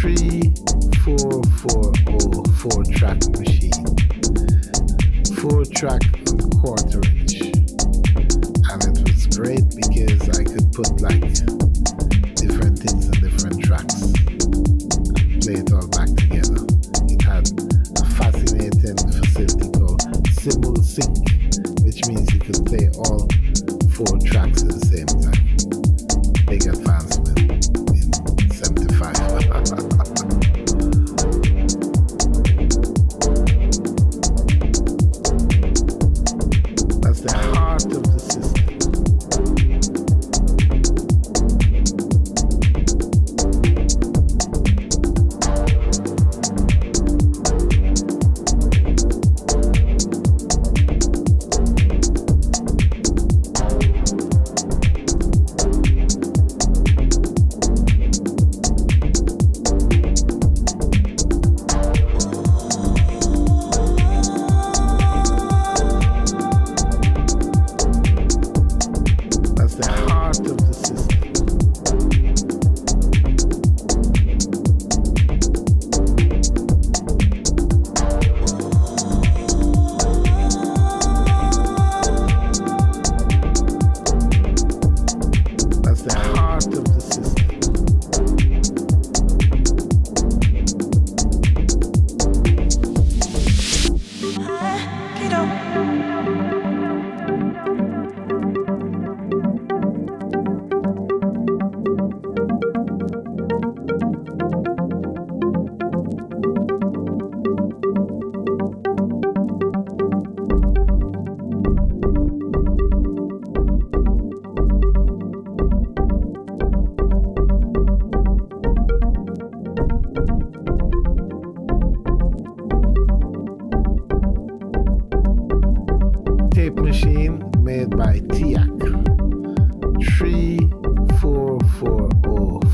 three, four, four, or four track machine, four track quarter inch. And it was great because I could put like different things on different tracks and play it all back together. It had a fascinating facility called Simul-Sync, which means you could play all four tracks at the same time. They the heart of the system.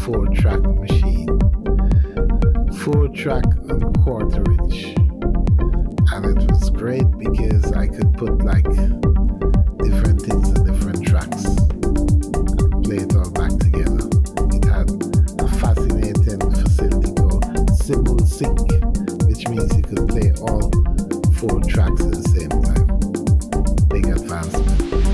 four track machine, four track and quarter inch. And it was great because I could put like different things on different tracks and play it all back together. It had a fascinating facility called Simul-Sync, which means you could play all four tracks at the same time. Big advancement.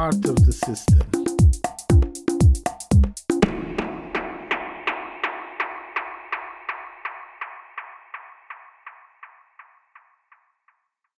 Heart of the system.